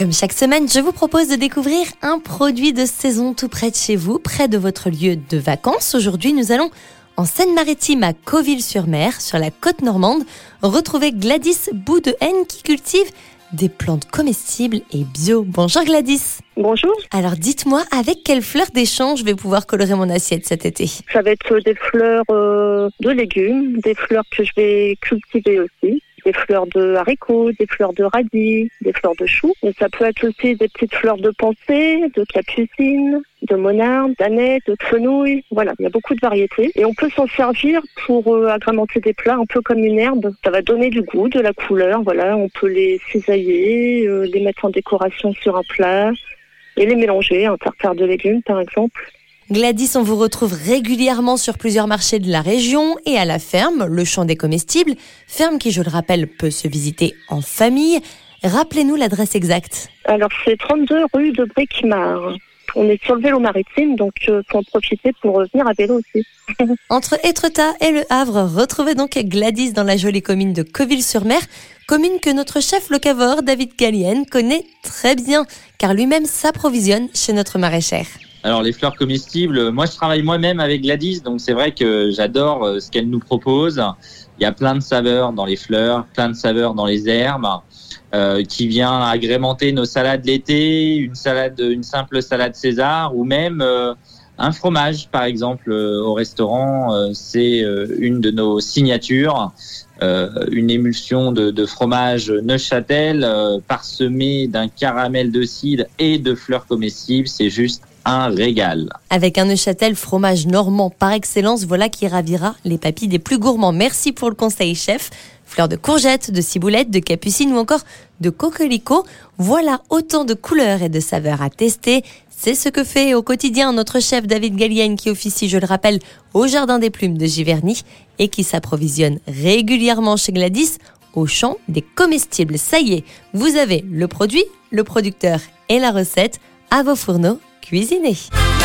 Comme chaque semaine, je vous propose de découvrir un produit de saison tout près de chez vous, près de votre lieu de vacances. Aujourd'hui, nous allons en Seine-Maritime à Cauville-sur-Mer, sur la côte normande, retrouver Gladys Bout de Haine qui cultive des plantes comestibles et bio. Bonjour Gladys. Bonjour. Alors dites-moi, avec quelles fleurs champs je vais pouvoir colorer mon assiette cet été? Ça va être des fleurs euh, de légumes, des fleurs que je vais cultiver aussi des fleurs de haricots, des fleurs de radis, des fleurs de choux. Et ça peut être aussi des petites fleurs de pensée, de capucine, de monarde, d'aneth, de fenouil. Voilà, il y a beaucoup de variétés. Et on peut s'en servir pour euh, agrémenter des plats un peu comme une herbe. Ça va donner du goût, de la couleur. Voilà, on peut les cisailler, euh, les mettre en décoration sur un plat et les mélanger, un tartare de légumes par exemple. Gladys, on vous retrouve régulièrement sur plusieurs marchés de la région et à la ferme, le champ des comestibles, ferme qui, je le rappelle, peut se visiter en famille. Rappelez-nous l'adresse exacte. Alors, c'est 32 rue de Briquemar. On est sur le vélo maritime, donc euh, pour en profiter pour revenir à vélo aussi. Entre Étretat et Le Havre, retrouvez donc Gladys dans la jolie commune de Coville-sur-Mer, commune que notre chef locavore David Gallienne connaît très bien, car lui-même s'approvisionne chez notre maraîchère. Alors les fleurs comestibles, moi je travaille moi-même avec Gladys, donc c'est vrai que j'adore euh, ce qu'elle nous propose. Il y a plein de saveurs dans les fleurs, plein de saveurs dans les herbes, euh, qui vient agrémenter nos salades l'été, une salade, une simple salade César, ou même euh, un fromage, par exemple, au restaurant. c'est une de nos signatures. une émulsion de, de fromage Neuchâtel parsemée d'un caramel de cidre et de fleurs comestibles. C'est juste un régal. Avec un Neuchâtel fromage normand par excellence, voilà qui ravira les papilles des plus gourmands. Merci pour le conseil, chef. Fleurs de courgettes, de ciboulette, de capucine ou encore de coquelicot. Voilà autant de couleurs et de saveurs à tester. C'est ce que fait au quotidien notre chef David Gallienne qui officie, je le rappelle, au Jardin des Plumes de Giverny et qui s'approvisionne régulièrement chez Gladys au champ des comestibles. Ça y est, vous avez le produit, le producteur et la recette à vos fourneaux cuisiner.